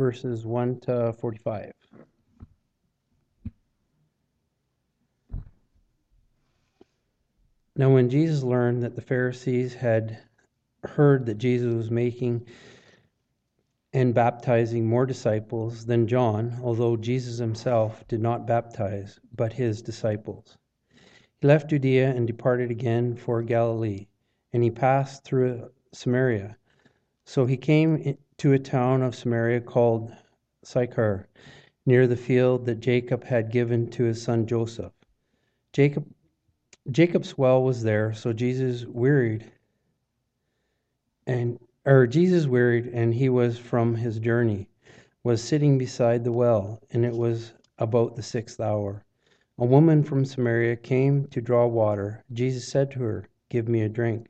verses 1 to 45. Now, when Jesus learned that the Pharisees had heard that Jesus was making and baptizing more disciples than John, although Jesus himself did not baptize, but his disciples. He left Judea and departed again for Galilee, and he passed through Samaria. So he came to a town of Samaria called Sychar, near the field that Jacob had given to his son Joseph. Jacob Jacob's well was there, so Jesus wearied and or Jesus wearied and he was from his journey was sitting beside the well and it was about the 6th hour. A woman from Samaria came to draw water. Jesus said to her, "Give me a drink."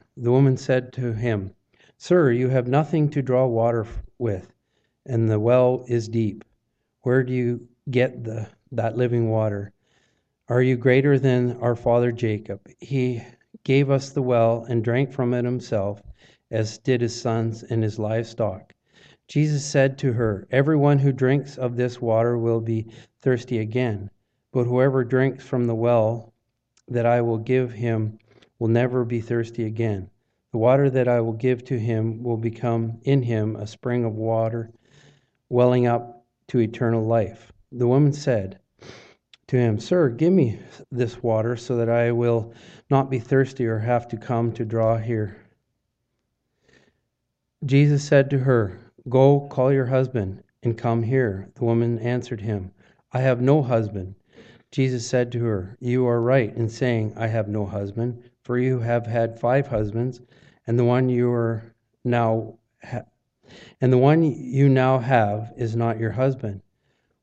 The woman said to him, Sir, you have nothing to draw water with, and the well is deep. Where do you get the, that living water? Are you greater than our father Jacob? He gave us the well and drank from it himself, as did his sons and his livestock. Jesus said to her, Everyone who drinks of this water will be thirsty again, but whoever drinks from the well that I will give him will never be thirsty again. The water that I will give to him will become in him a spring of water welling up to eternal life. The woman said, to him, Sir, give me this water so that I will not be thirsty or have to come to draw here. Jesus said to her, Go call your husband and come here. The woman answered him, I have no husband. Jesus said to her, You are right in saying, I have no husband, for you have had five husbands, and the one you are now ha- and the one you now have is not your husband.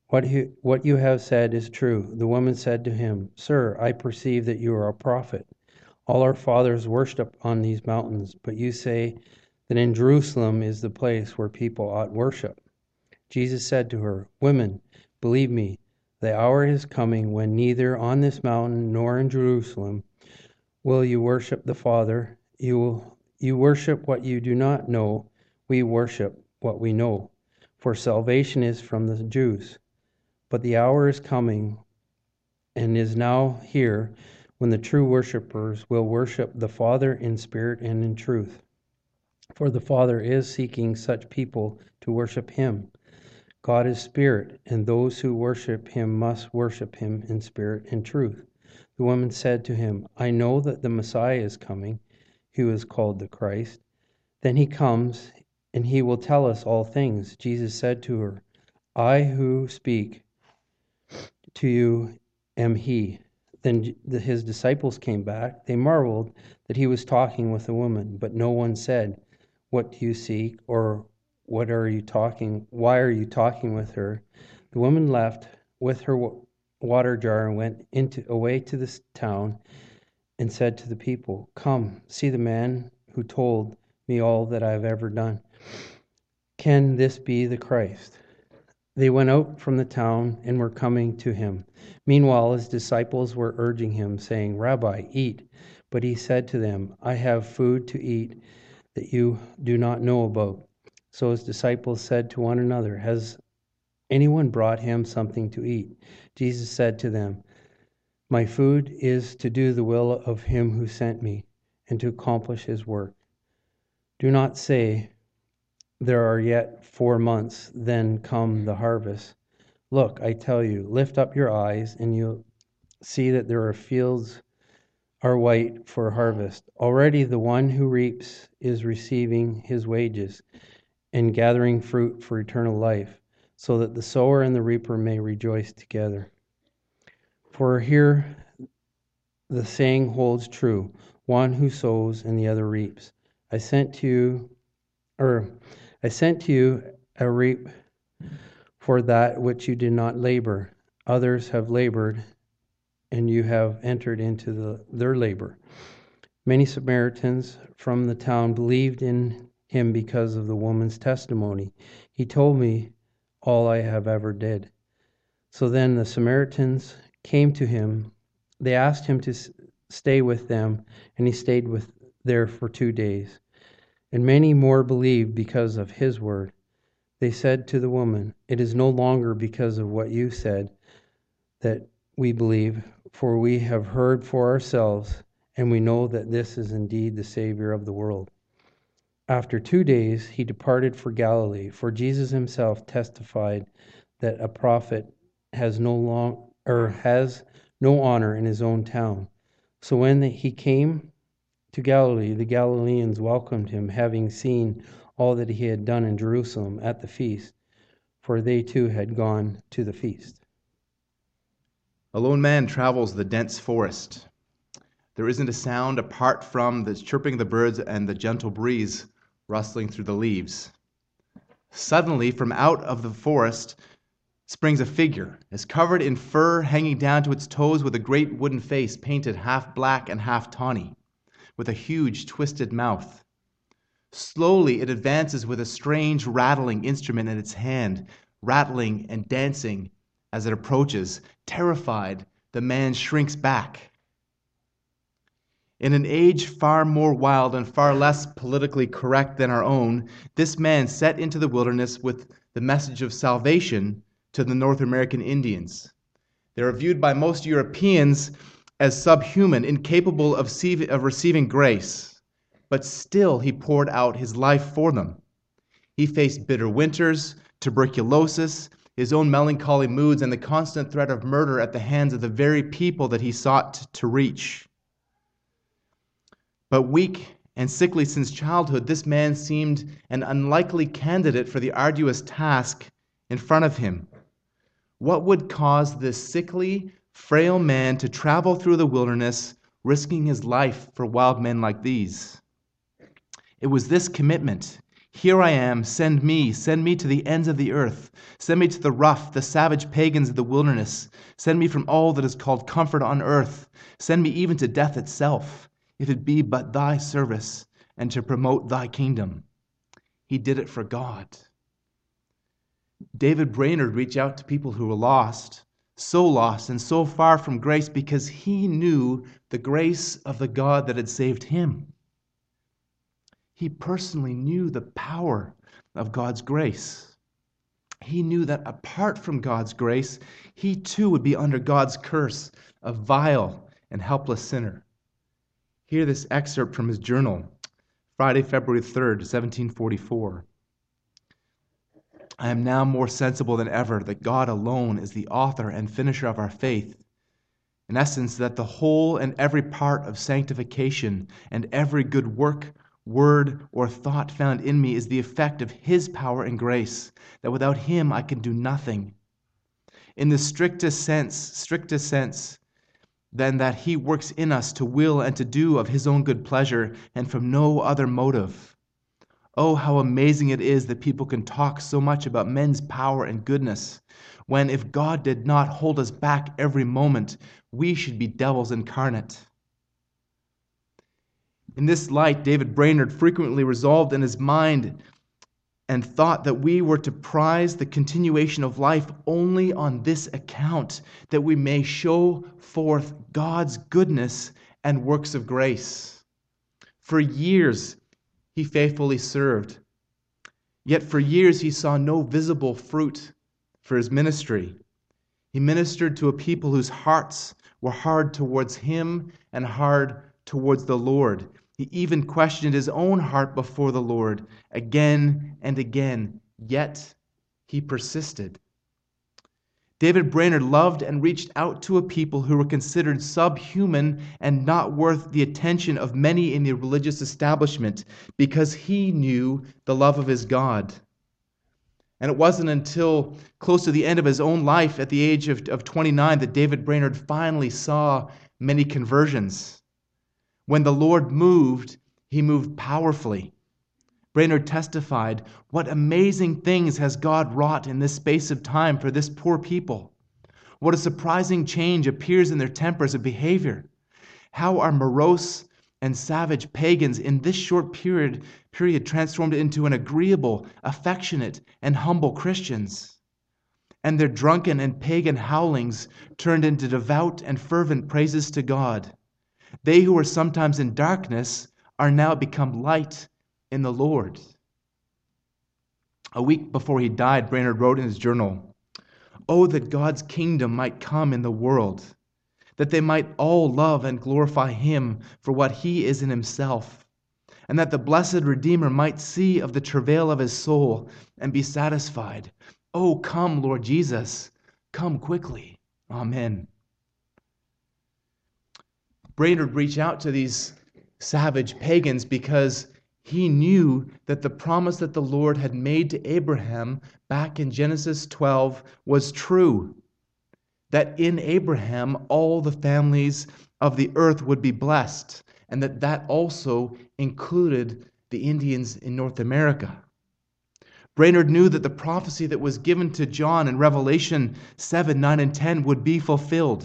What, he, what you have said is true. The woman said to him, Sir, I perceive that you are a prophet. All our fathers worshipped on these mountains, but you say that in Jerusalem is the place where people ought worship. Jesus said to her, Women, believe me, the hour is coming when neither on this mountain nor in Jerusalem will you worship the Father. You, will, you worship what you do not know. We worship what we know. For salvation is from the Jews. But the hour is coming and is now here when the true worshippers will worship the Father in spirit and in truth. For the Father is seeking such people to worship him. God is spirit, and those who worship him must worship him in spirit and truth. The woman said to him, I know that the Messiah is coming, who is called the Christ. Then he comes, and he will tell us all things. Jesus said to her, I who speak to you am he. Then his disciples came back. They marveled that he was talking with a woman, but no one said, What do you seek? or What are you talking? Why are you talking with her? The woman left with her water jar and went into away to the town and said to the people, Come, see the man who told me all that I have ever done. Can this be the Christ? They went out from the town and were coming to him. Meanwhile, his disciples were urging him, saying, Rabbi, eat. But he said to them, I have food to eat that you do not know about. So his disciples said to one another, Has anyone brought him something to eat? Jesus said to them, My food is to do the will of him who sent me and to accomplish his work. Do not say, there are yet four months, then come the harvest. Look, I tell you, lift up your eyes, and you'll see that there are fields are white for harvest. Already the one who reaps is receiving his wages and gathering fruit for eternal life, so that the sower and the reaper may rejoice together. For here the saying holds true one who sows and the other reaps. I sent to you, or I sent to you a reap for that which you did not labor. Others have labored, and you have entered into the, their labor. Many Samaritans from the town believed in him because of the woman's testimony. He told me all I have ever did. So then the Samaritans came to him. They asked him to stay with them, and he stayed with there for two days. And many more believed because of his word. They said to the woman, It is no longer because of what you said that we believe, for we have heard for ourselves, and we know that this is indeed the Savior of the world. After two days, he departed for Galilee, for Jesus himself testified that a prophet has no long or has no honor in his own town. So when he came to Galilee, the Galileans welcomed him, having seen all that he had done in Jerusalem at the feast, for they too had gone to the feast. A lone man travels the dense forest. There isn't a sound apart from the chirping of the birds and the gentle breeze rustling through the leaves. Suddenly, from out of the forest springs a figure, as covered in fur hanging down to its toes, with a great wooden face painted half black and half tawny, with a huge twisted mouth. Slowly it advances with a strange rattling instrument in its hand, rattling and dancing as it approaches. Terrified, the man shrinks back. In an age far more wild and far less politically correct than our own, this man set into the wilderness with the message of salvation to the North American Indians. They are viewed by most Europeans as subhuman, incapable of, receiving grace but still he poured out his life for them. He faced bitter winters, tuberculosis, his own melancholy moods, and the constant threat of murder at the hands of the very people that he sought to reach. But weak and sickly since childhood, this man seemed an unlikely candidate for the arduous task in front of him. What would cause this sickly, frail man to travel through the wilderness, risking his life for wild men like these? It was this commitment Here I am, send me, send me to the ends of the earth. Send me to the rough, the savage pagans of the wilderness. Send me from all that is called comfort on earth. Send me even to death itself, if it be but thy service and to promote thy kingdom. He did it for God. David Brainerd reached out to people who were lost, so lost and so far from grace because he knew the grace of the God that had saved him. He personally knew the power of God's grace. He knew that apart from God's grace, he too would be under God's curse, a vile and helpless sinner. Hear this excerpt from his journal, Friday, February 3rd, 1744. I am now more sensible than ever that God alone is the author and finisher of our faith. In essence, that the whole and every part of sanctification and every good work word, or thought found in me is the effect of His power and grace, that without Him I can do nothing. In the strictest sense, strictest sense, then that He works in us to will and to do of His own good pleasure, and from no other motive. Oh, how amazing it is that people can talk so much about men's power and goodness, when if God did not hold us back every moment, we should be devils incarnate. In this light, David Brainerd frequently resolved in his mind and thought that we were to prize the continuation of life only on this account, that we may show forth God's goodness and works of grace. For years, he faithfully served. Yet for years, he saw no visible fruit for his ministry. He ministered to a people whose hearts were hard towards him and hard towards the Lord. He even questioned his own heart before the Lord again and again, yet he persisted. David Brainerd loved and reached out to a people who were considered subhuman and not worth the attention of many in the religious establishment because he knew the love of his God. And it wasn't until close to the end of his own life, at the age of, of 29, that David Brainerd finally saw many conversions. When the Lord moved, he moved powerfully. Brainerd testified, What amazing things has God wrought in this space of time for this poor people? What a surprising change appears in their tempers and behavior. How are morose and savage pagans in this short period, period transformed into an agreeable, affectionate, and humble Christians? And their drunken and pagan howlings turned into devout and fervent praises to God. They who were sometimes in darkness are now become light in the Lord. A week before he died, Brainerd wrote in his journal, Oh, that God's kingdom might come in the world, that they might all love and glorify him for what he is in himself, and that the blessed Redeemer might see of the travail of his soul and be satisfied. Oh, come, Lord Jesus, come quickly. Amen. Brainerd reached out to these savage pagans because he knew that the promise that the Lord had made to Abraham back in Genesis 12 was true. That in Abraham all the families of the earth would be blessed, and that that also included the Indians in North America. Brainerd knew that the prophecy that was given to John in Revelation 7, 9, and 10 would be fulfilled.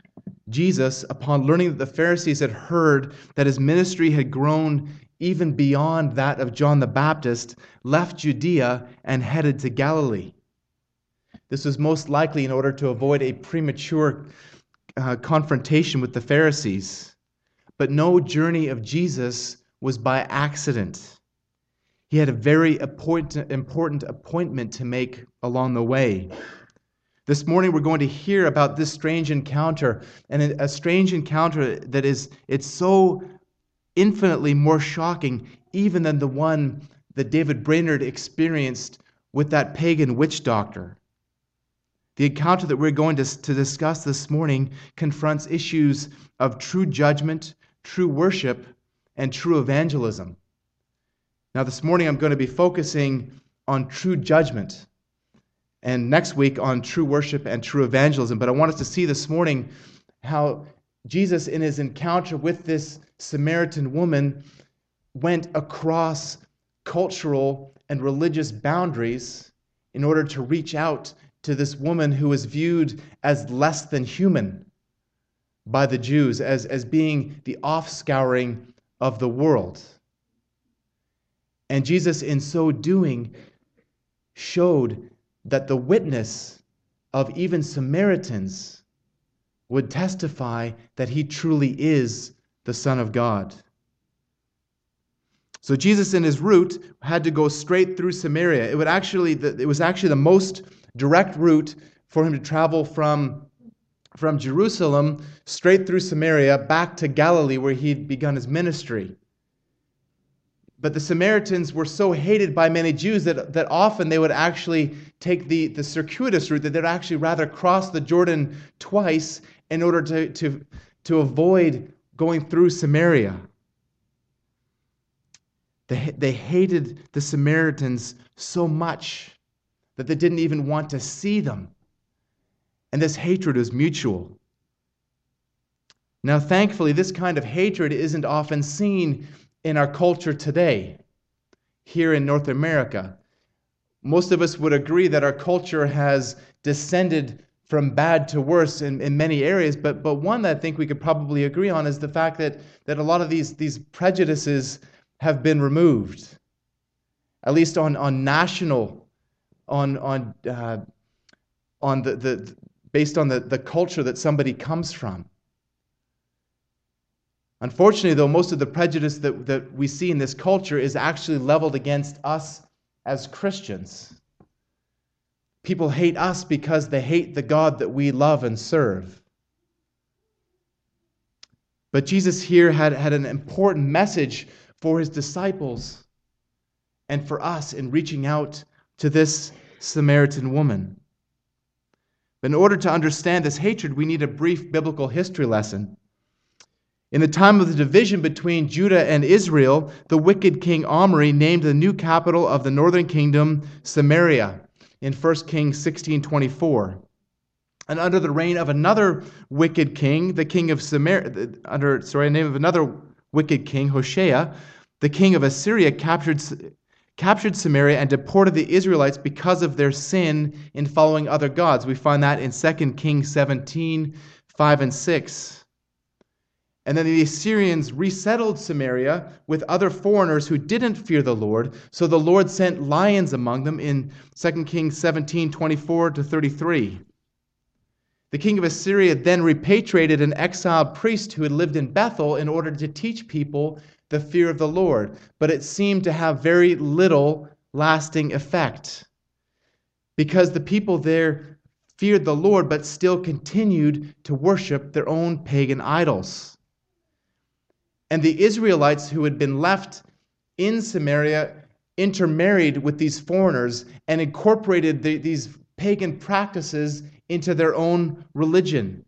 Jesus, upon learning that the Pharisees had heard that his ministry had grown even beyond that of John the Baptist, left Judea and headed to Galilee. This was most likely in order to avoid a premature uh, confrontation with the Pharisees. But no journey of Jesus was by accident. He had a very important appointment to make along the way. This morning we're going to hear about this strange encounter and a strange encounter that is it's so infinitely more shocking even than the one that David Brainerd experienced with that pagan witch doctor. The encounter that we're going to, to discuss this morning confronts issues of true judgment, true worship, and true evangelism. Now, this morning I'm going to be focusing on true judgment and next week on true worship and true evangelism. But I want us to see this morning how Jesus, in his encounter with this Samaritan woman, went across cultural and religious boundaries in order to reach out to this woman who was viewed as less than human by the Jews, as, as being the offscouring of the world. And Jesus, in so doing, showed that the witness of even Samaritans would testify that he truly is the Son of God. So Jesus in his route had to go straight through Samaria. It would actually it was actually the most direct route for him to travel from from Jerusalem straight through Samaria back to Galilee where he'd begun his ministry. But the Samaritans were so hated by many Jews that, that often they would actually take the, the circuitous route, that they'd actually rather cross the Jordan twice in order to, to, to avoid going through Samaria. They, they hated the Samaritans so much that they didn't even want to see them. And this hatred was mutual. Now, thankfully, this kind of hatred isn't often seen in our culture today, here in North America. Most of us would agree that our culture has descended from bad to worse in, in many areas, but, but one that I think we could probably agree on is the fact that, that a lot of these, these prejudices have been removed, at least on, on national, on, on, uh, on the, the, based on the, the culture that somebody comes from. Unfortunately, though, most of the prejudice that, that we see in this culture is actually leveled against us as Christians. People hate us because they hate the God that we love and serve. But Jesus here had, had an important message for his disciples and for us in reaching out to this Samaritan woman. But in order to understand this hatred, we need a brief biblical history lesson. In the time of the division between Judah and Israel, the wicked king Omri named the new capital of the northern kingdom Samaria in 1 Kings 16:24. And under the reign of another wicked king, the king of Samaria, under sorry, the name of another wicked king, Hoshea, the king of Assyria captured captured Samaria and deported the Israelites because of their sin in following other gods. We find that in 2 Kings 17, 5 and 6. And then the Assyrians resettled Samaria with other foreigners who didn't fear the Lord. So the Lord sent lions among them in 2 Kings 17, 24 to 33. The king of Assyria then repatriated an exiled priest who had lived in Bethel in order to teach people the fear of the Lord, but it seemed to have very little lasting effect because the people there feared the Lord but still continued to worship their own pagan idols. And the Israelites who had been left in Samaria intermarried with these foreigners and incorporated the, these pagan practices into their own religion.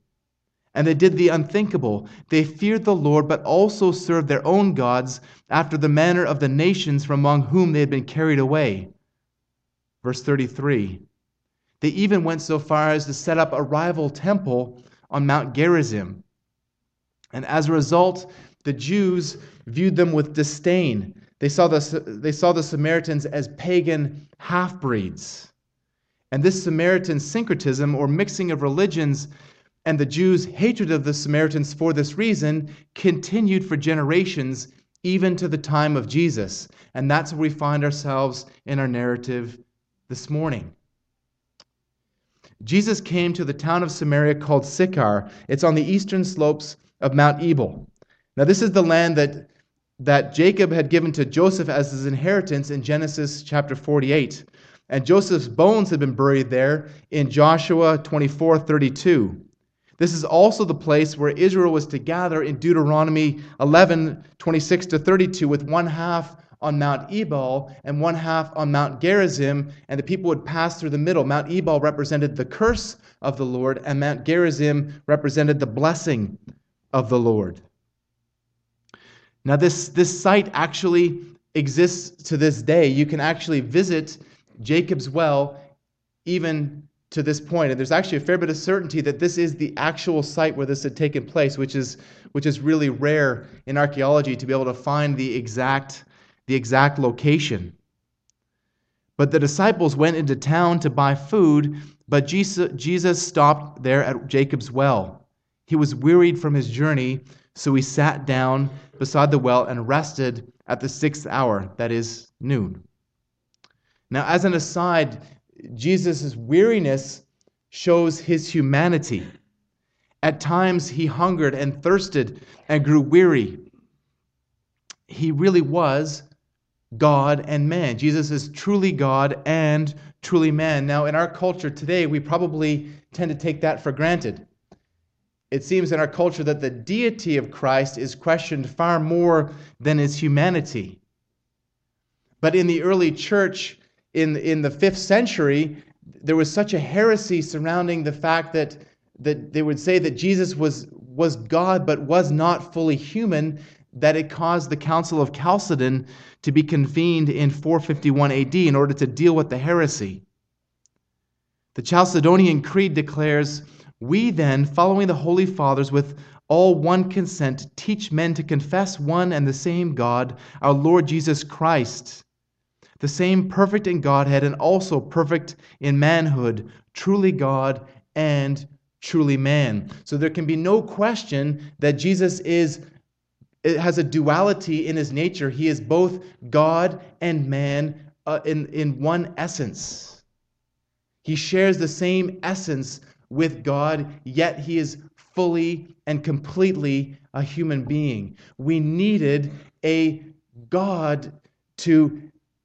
And they did the unthinkable. They feared the Lord, but also served their own gods after the manner of the nations from among whom they had been carried away. Verse 33. They even went so far as to set up a rival temple on Mount Gerizim. And as a result, the Jews viewed them with disdain. They saw the, they saw the Samaritans as pagan half breeds. And this Samaritan syncretism, or mixing of religions, and the Jews' hatred of the Samaritans for this reason continued for generations, even to the time of Jesus. And that's where we find ourselves in our narrative this morning. Jesus came to the town of Samaria called Sychar. It's on the eastern slopes of Mount Ebal. Now, this is the land that, that Jacob had given to Joseph as his inheritance in Genesis chapter 48. And Joseph's bones had been buried there in Joshua 24 32. This is also the place where Israel was to gather in Deuteronomy 11, 26 to 32, with one half on Mount Ebal and one half on Mount Gerizim, and the people would pass through the middle. Mount Ebal represented the curse of the Lord, and Mount Gerizim represented the blessing of the Lord. Now, this, this site actually exists to this day. You can actually visit Jacob's well even to this point. And there's actually a fair bit of certainty that this is the actual site where this had taken place, which is, which is really rare in archaeology to be able to find the exact, the exact location. But the disciples went into town to buy food, but Jesus, Jesus stopped there at Jacob's well. He was wearied from his journey, so he sat down beside the well and rested at the sixth hour, that is, noon. Now, as an aside, Jesus' weariness shows his humanity. At times, he hungered and thirsted and grew weary. He really was God and man. Jesus is truly God and truly man. Now, in our culture today, we probably tend to take that for granted. It seems in our culture that the deity of Christ is questioned far more than his humanity. But in the early church, in, in the fifth century, there was such a heresy surrounding the fact that, that they would say that Jesus was, was God but was not fully human that it caused the Council of Chalcedon to be convened in 451 AD in order to deal with the heresy. The Chalcedonian Creed declares, We then, following the Holy Fathers with all one consent, teach men to confess one and the same God, our Lord Jesus Christ the same perfect in Godhead and also perfect in manhood, truly God and truly man. So there can be no question that Jesus is has a duality in his nature. He is both God and man uh, in, in one essence. He shares the same essence with God, yet he is fully and completely a human being. We needed a God to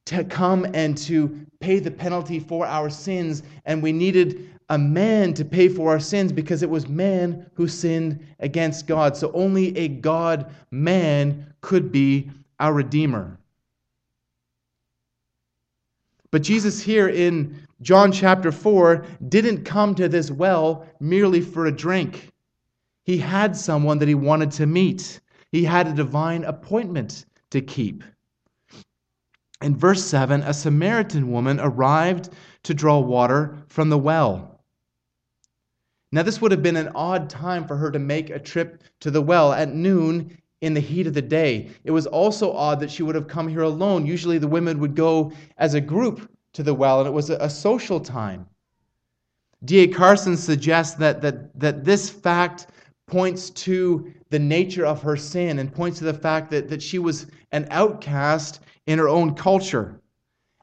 to come and to pay the penalty for our sins, and we needed a man to pay for our sins because it was man who sinned against God. So only a God man could be our Redeemer. But Jesus here in John chapter 4 didn't come to this well merely for a drink. He had someone that he wanted to meet, he had a divine appointment to keep. In verse 7, a Samaritan woman arrived to draw water from the well. Now, this would have been an odd time for her to make a trip to the well at noon in the heat of the day. It was also odd that she would have come here alone. Usually, the women would go as a group to the well, and it was a, social time. D.A. Carson suggests that, that, that this fact points to the nature of her sin and points to the fact that, that she was an outcast in her own culture.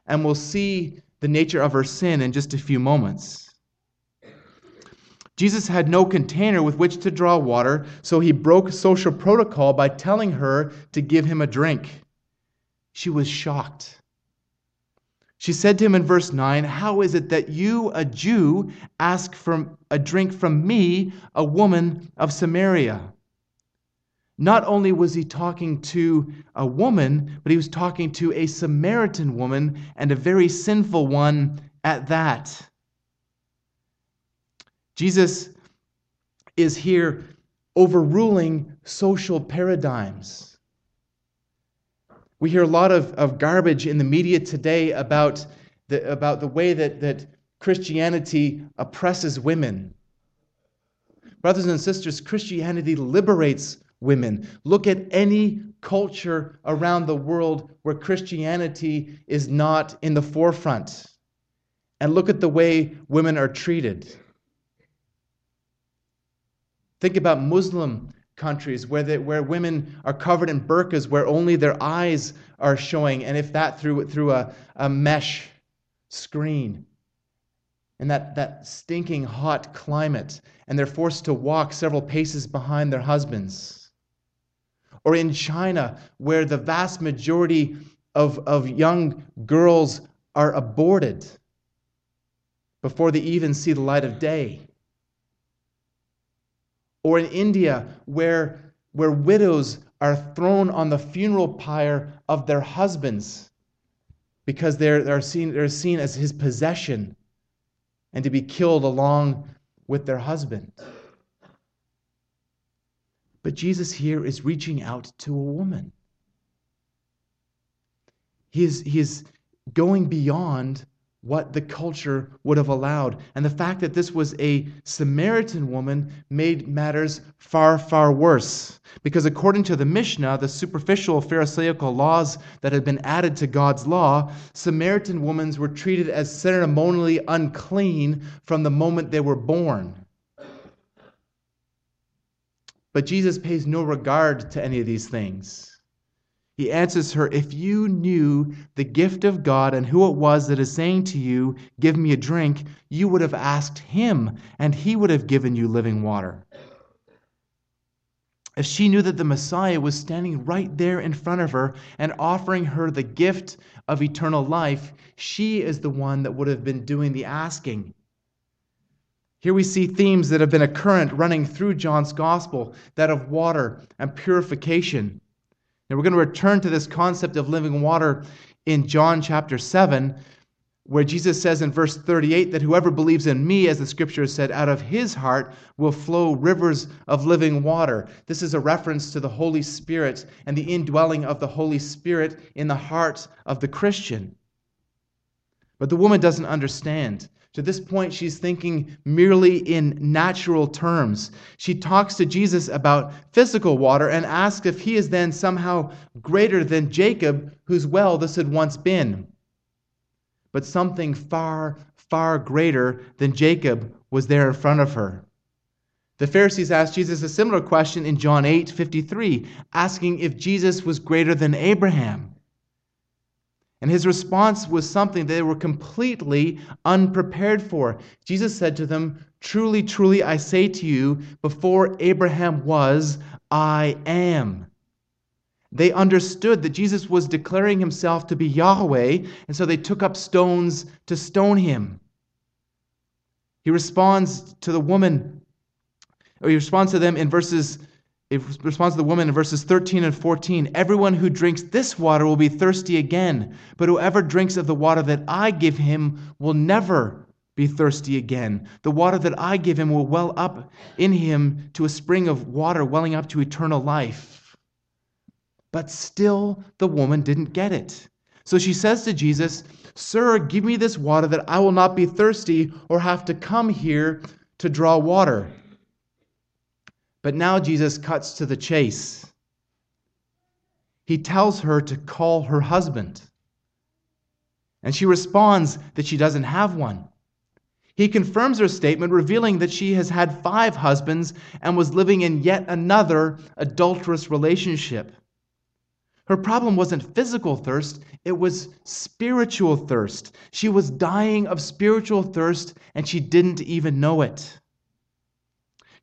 And we'll see the nature of her sin in just a few moments. Jesus had no container with which to draw water, so he broke social protocol by telling her to give him a drink. She was shocked. She said to him in verse 9, How is it that you, a Jew, ask for a drink from me, a woman of Samaria? Not only was he talking to a woman, but he was talking to a Samaritan woman and a very sinful one at that. Jesus is here overruling social paradigms. We hear a lot of, of garbage in the media today about the, about the way that, that Christianity oppresses women. Brothers and sisters, Christianity liberates women. Look at any culture around the world where Christianity is not in the forefront. And look at the way women are treated. Think about Muslim countries where, they, where women are covered in burqas, where only their eyes are showing, and if that through, through a, a mesh screen. In that, that stinking hot climate, and they're forced to walk several paces behind their husbands. Or in China, where the vast majority of, of young girls are aborted before they even see the light of day or in India, where, where widows are thrown on the funeral pyre of their husbands because they're, they're, seen, they're seen as his possession and to be killed along with their husband. But Jesus here is reaching out to a woman. He is, he is going beyond what the culture would have allowed. And the fact that this was a Samaritan woman made matters far, far worse. Because according to the Mishnah, the superficial Pharisaical laws that had been added to God's law, Samaritan women were treated as ceremonially unclean from the moment they were born. But Jesus pays no regard to any of these things. He answers her, If you knew the gift of God and who it was that is saying to you, Give me a drink, you would have asked him, and he would have given you living water. If she knew that the Messiah was standing right there in front of her and offering her the gift of eternal life, she is the one that would have been doing the asking. Here we see themes that have been a current running through John's gospel that of water and purification. Now, we're going to return to this concept of living water in John chapter 7, where Jesus says in verse 38 that whoever believes in me, as the scripture said, out of his heart will flow rivers of living water. This is a reference to the Holy Spirit and the indwelling of the Holy Spirit in the heart of the Christian. But the woman doesn't understand. To this point, she's thinking merely in natural terms. She talks to Jesus about physical water and asks if he is then somehow greater than Jacob, whose well this had once been. But something far, far greater than Jacob was there in front of her. The Pharisees asked Jesus a similar question in John 8 53, asking if Jesus was greater than Abraham. And his response was something they were completely unprepared for. Jesus said to them, Truly, truly, I say to you, before Abraham was, I am. They understood that Jesus was declaring himself to be Yahweh, and so they took up stones to stone him. He responds to the woman, or he responds to them in verses it responds to the woman in verses 13 and 14 Everyone who drinks this water will be thirsty again, but whoever drinks of the water that I give him will never be thirsty again. The water that I give him will well up in him to a spring of water welling up to eternal life. But still, the woman didn't get it. So she says to Jesus, Sir, give me this water that I will not be thirsty or have to come here to draw water. But now Jesus cuts to the chase. He tells her to call her husband. And she responds that she doesn't have one. He confirms her statement, revealing that she has had five husbands and was living in yet another adulterous relationship. Her problem wasn't physical thirst, it was spiritual thirst. She was dying of spiritual thirst and she didn't even know it.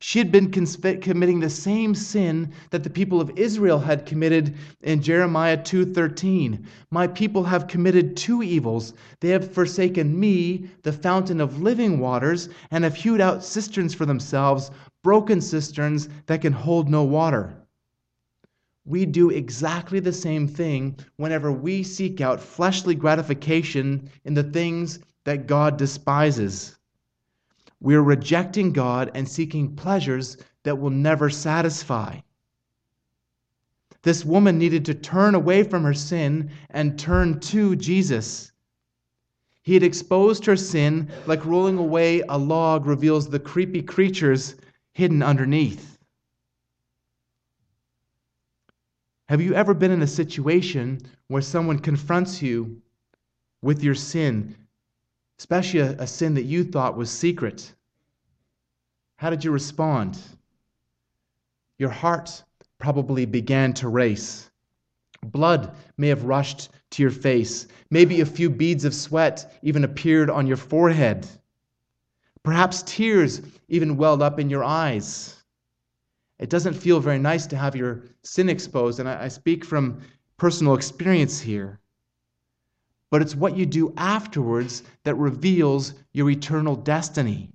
She had been committing the same sin that the people of Israel had committed in Jeremiah 2:13. My people have committed two evils. They have forsaken me, the fountain of living waters, and have hewed out cisterns for themselves, broken cisterns that can hold no water. We do exactly the same thing whenever we seek out fleshly gratification in the things that God despises. We are rejecting God and seeking pleasures that will never satisfy. This woman needed to turn away from her sin and turn to Jesus. He had exposed her sin like rolling away a log reveals the creepy creatures hidden underneath. Have you ever been in a situation where someone confronts you with your sin especially a, a sin that you thought was secret. How did you respond? Your heart probably began to race. Blood may have rushed to your face. Maybe a few beads of sweat even appeared on your forehead. Perhaps tears even welled up in your eyes. It doesn't feel very nice to have your sin exposed, and I, I speak from personal experience here but it's what you do afterwards that reveals your eternal destiny.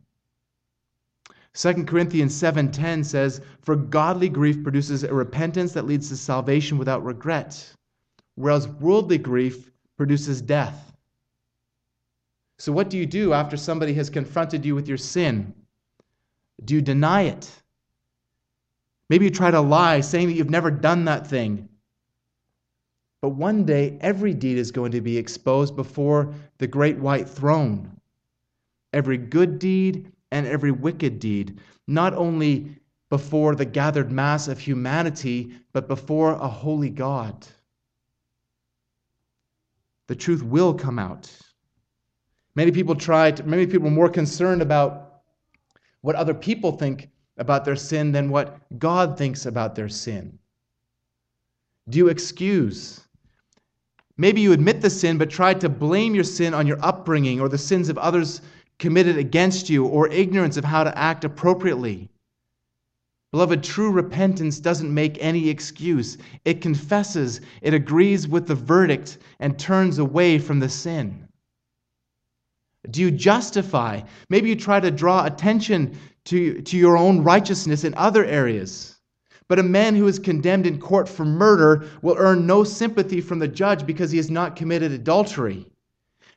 2 Corinthians 7:10 says, "For godly grief produces a repentance that leads to salvation without regret, whereas worldly grief produces death." So what do you do after somebody has confronted you with your sin? Do you deny it? Maybe you try to lie, saying that you've never done that thing. But one day, every deed is going to be exposed before the great white throne. Every good deed and every wicked deed, not only before the gathered mass of humanity, but before a holy God. The truth will come out. Many people try to, many people are more concerned about what other people think about their sin than what God thinks about their sin. Do you excuse? Maybe you admit the sin, but try to blame your sin on your upbringing or the sins of others committed against you or ignorance of how to act appropriately. Beloved, true repentance doesn't make any excuse. It confesses, it agrees with the verdict, and turns away from the sin. Do you justify? Maybe you try to draw attention to, to your own righteousness in other areas. But a man who is condemned in court for murder will earn no sympathy from the judge because he has not committed adultery.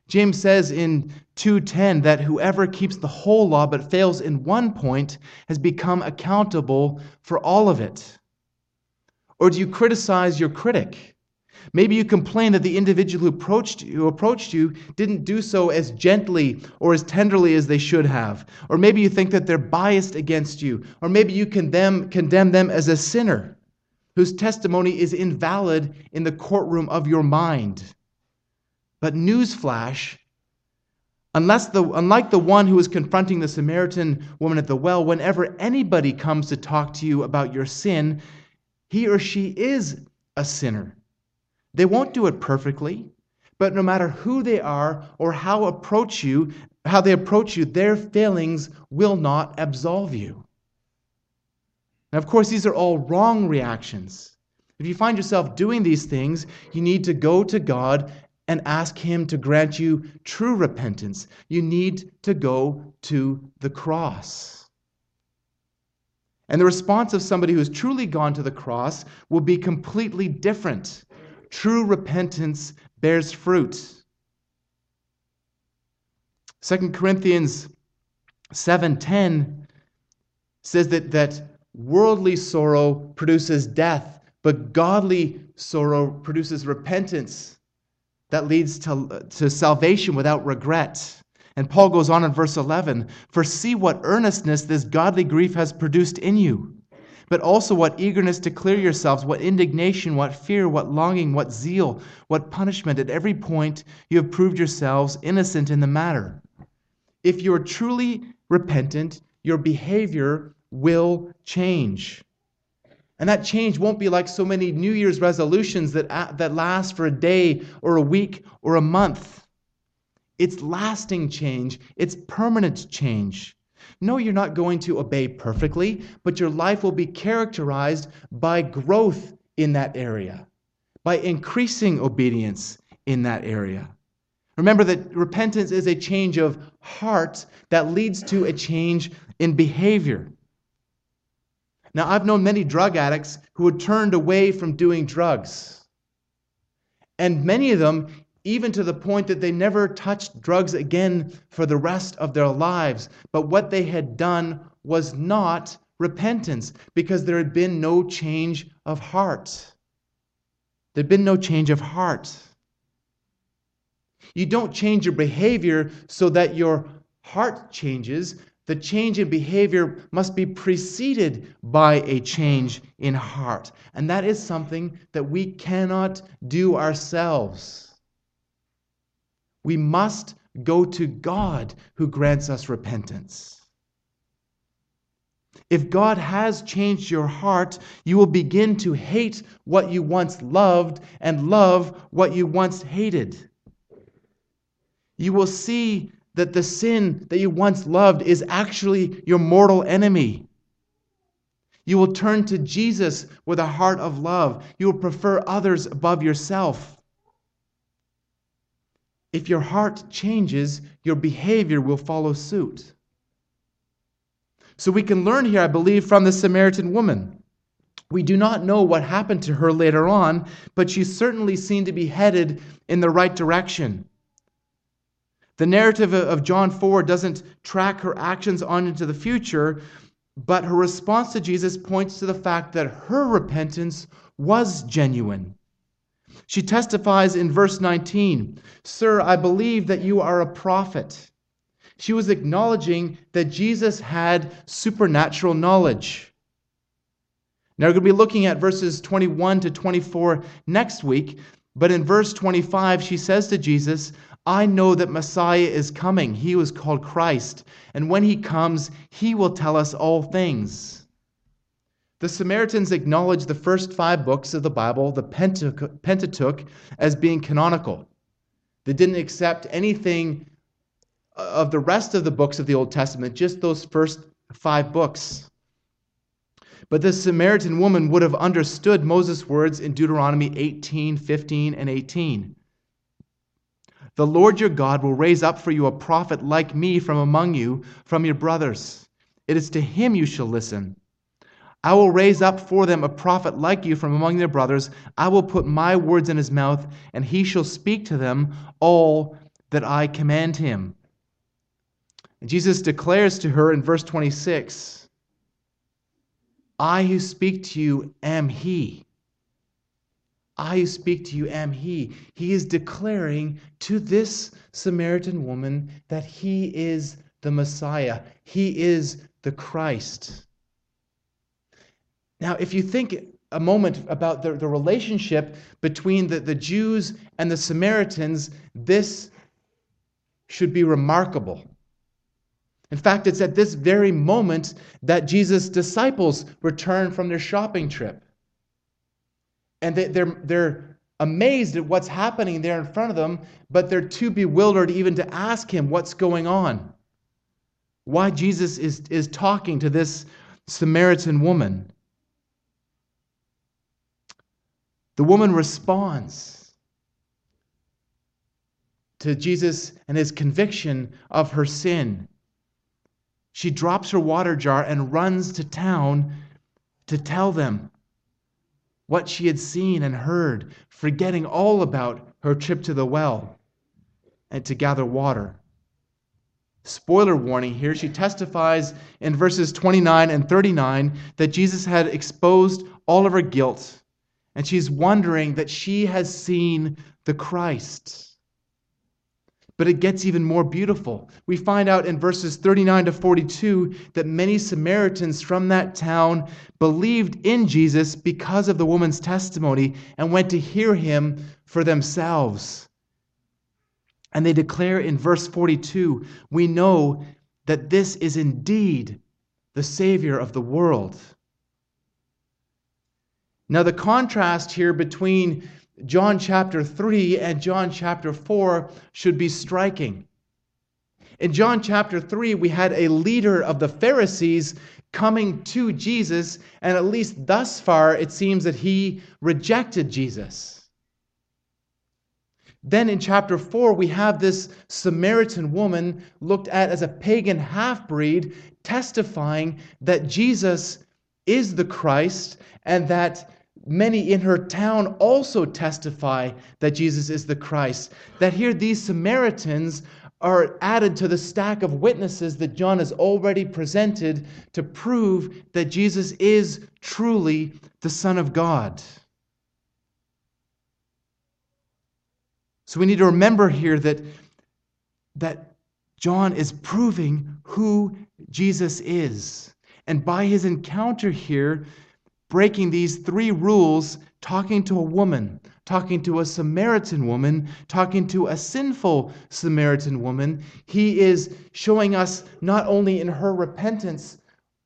James says in 2:10 that whoever keeps the whole law but fails in one point has become accountable for all of it. Or do you criticize your critic? Maybe you complain that the individual who approached, you, who approached you didn't do so as gently or as tenderly as they should have. Or maybe you think that they're biased against you. Or maybe you condemn, condemn them as a sinner whose testimony is invalid in the courtroom of your mind. But newsflash, unless the, unlike the one who was confronting the Samaritan woman at the well, whenever anybody comes to talk to you about your sin, he or she is a sinner. They won't do it perfectly, but no matter who they are or how approach you, how they approach you, their failings will not absolve you. Now, of course, these are all wrong reactions. If you find yourself doing these things, you need to go to God and ask Him to grant you true repentance. You need to go to the cross. And the response of somebody who's truly gone to the cross will be completely different. True repentance bears fruit. 2 Corinthians 7:10 says that, that worldly sorrow produces death, but godly sorrow produces repentance that leads to, to salvation without regret. And Paul goes on in verse 11 For see what earnestness this godly grief has produced in you, but also what eagerness to clear yourselves, what indignation, what fear, what longing, what zeal, what punishment. At every point you have proved yourselves innocent in the matter. If you are truly repentant, your behavior will change. And that change won't be like so many New Year's resolutions that, uh, that last for a day or a week or a month. It's lasting change, it's permanent change. No, you're not going to obey perfectly, but your life will be characterized by growth in that area, by increasing obedience in that area. Remember that repentance is a change of heart that leads to a change in behavior. Now, I've known many drug addicts who had turned away from doing drugs. And many of them even to the point that they never touched drugs again for the rest of their lives. But what they had done was not repentance because there had been no change of heart. There'd been no change of heart. You don't change your behavior so that your heart changes. The change in behavior must be preceded by a change in heart. And that is something that we cannot do ourselves. We must go to God who grants us repentance. If God has changed your heart, you will begin to hate what you once loved and love what you once hated. You will see that the sin that you once loved is actually your mortal enemy. You will turn to Jesus with a heart of love. You will prefer others above yourself. If your heart changes, your behavior will follow suit. So we can learn here, I believe, from the Samaritan woman. We do not know what happened to her later on, but she certainly seemed to be headed in the right direction. The narrative of John 4 doesn't track her actions on into the future, but her response to Jesus points to the fact that her repentance was genuine. She testifies in verse 19 Sir, I believe that you are a prophet. She was acknowledging that Jesus had supernatural knowledge. Now, we're going to be looking at verses 21 to 24 next week, but in verse 25, she says to Jesus, I know that Messiah is coming. He was called Christ. And when he comes, he will tell us all things. The Samaritans acknowledged the first five books of the Bible, the Pentateuch, as being canonical. They didn't accept anything uh, of the rest of the books of the Old Testament, just those first five books. But this Samaritan woman would have understood Moses' words in Deuteronomy 18, 15, and 18. The Lord your God will raise up for you a prophet like me from among you, from your brothers. It is to him you shall listen. I will raise up for them a prophet like you from among their brothers. I will put my words in his mouth, and he shall speak to them all that I command him. And Jesus declares to her in verse 26 I who speak to you am he. I who speak to you am he. He is declaring to this Samaritan woman that he is the Messiah, he is the Christ. Now, if you think a moment about the, the relationship between the, the Jews and the Samaritans, this should be remarkable. In fact, it's at this very moment that Jesus' disciples return from their shopping trip. And they, they're, they're amazed at what's happening there in front of them, but they're too bewildered even to ask him what's going on. Why Jesus is, is talking to this Samaritan woman. The woman responds to Jesus and his conviction of her sin. She drops her water jar and runs to town to tell them what she had seen and heard, forgetting all about her trip to the well and to gather water. Spoiler warning here, she testifies in verses 29 and 39 that Jesus had exposed all of her guilt, and she's wondering that she has seen the Christ. But it gets even more beautiful. We find out in verses 39 to 42 that many Samaritans from that town believed in Jesus because of the woman's testimony and went to hear him for themselves. And they declare in verse 42 we know that this is indeed the Savior of the world. Now, the contrast here between John chapter 3 and John chapter 4 should be striking. In John chapter 3, we had a leader of the Pharisees coming to Jesus, and at least thus far, it seems that he rejected Jesus. Then in chapter 4, we have this Samaritan woman looked at as a pagan half breed, testifying that Jesus is the Christ and that many in her town also testify that Jesus is the Christ. That here these Samaritans are added to the stack of witnesses that John has already presented to prove that Jesus is truly the Son of God. So we need to remember here that, that John is proving who Jesus is. And by his encounter here, breaking these three rules, talking to a woman, talking to a Samaritan woman, talking to a sinful Samaritan woman. He is showing us not only in her repentance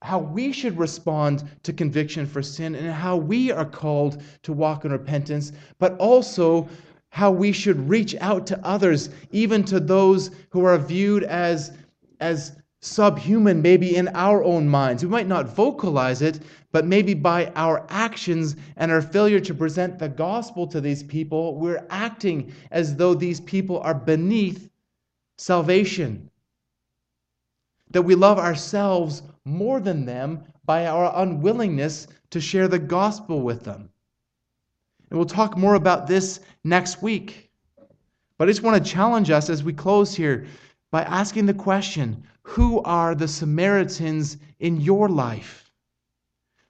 how we should respond to conviction for sin and how we are called to walk in repentance, but also how we should reach out to others, even to those who are viewed as, as subhuman, maybe in our own minds. We might not vocalize it, but maybe by our actions and our failure to present the gospel to these people, we're acting as though these people are beneath salvation. That we love ourselves more than them by our unwillingness to share the gospel with them. And we'll talk more about this next week. But I just want to challenge us as we close here by asking the question who are the Samaritans in your life?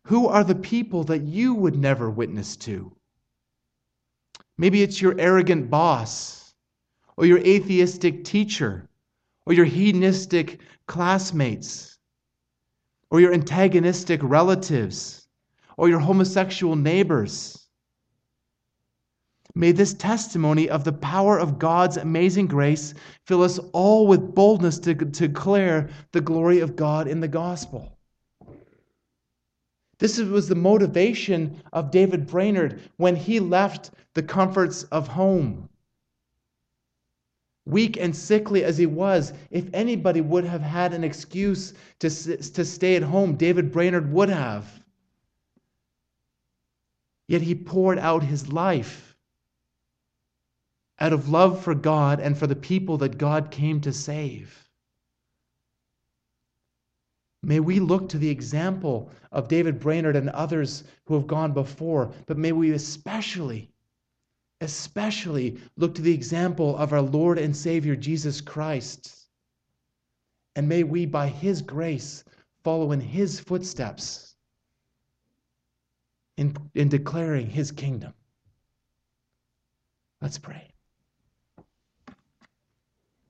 Who are the people that you would never witness to? Maybe it's your arrogant boss, or your atheistic teacher, or your hedonistic classmates, or your antagonistic relatives, or your homosexual neighbors. May this testimony of the power of God's amazing grace fill us all with boldness to, to declare the glory of God in the gospel. This was the motivation of David Brainerd when he left the comforts of home. Weak and sickly as he was, if anybody would have had an excuse to, to stay at home, David Brainerd would have. Yet he poured out his life out of love for God and for the people that God came to save. May we look to the example of David Brainerd and others who have gone before, but may we especially, especially look to the example of our Lord and Savior Jesus Christ. And may we, by His grace, follow in His footsteps in, in declaring His kingdom. Let's pray.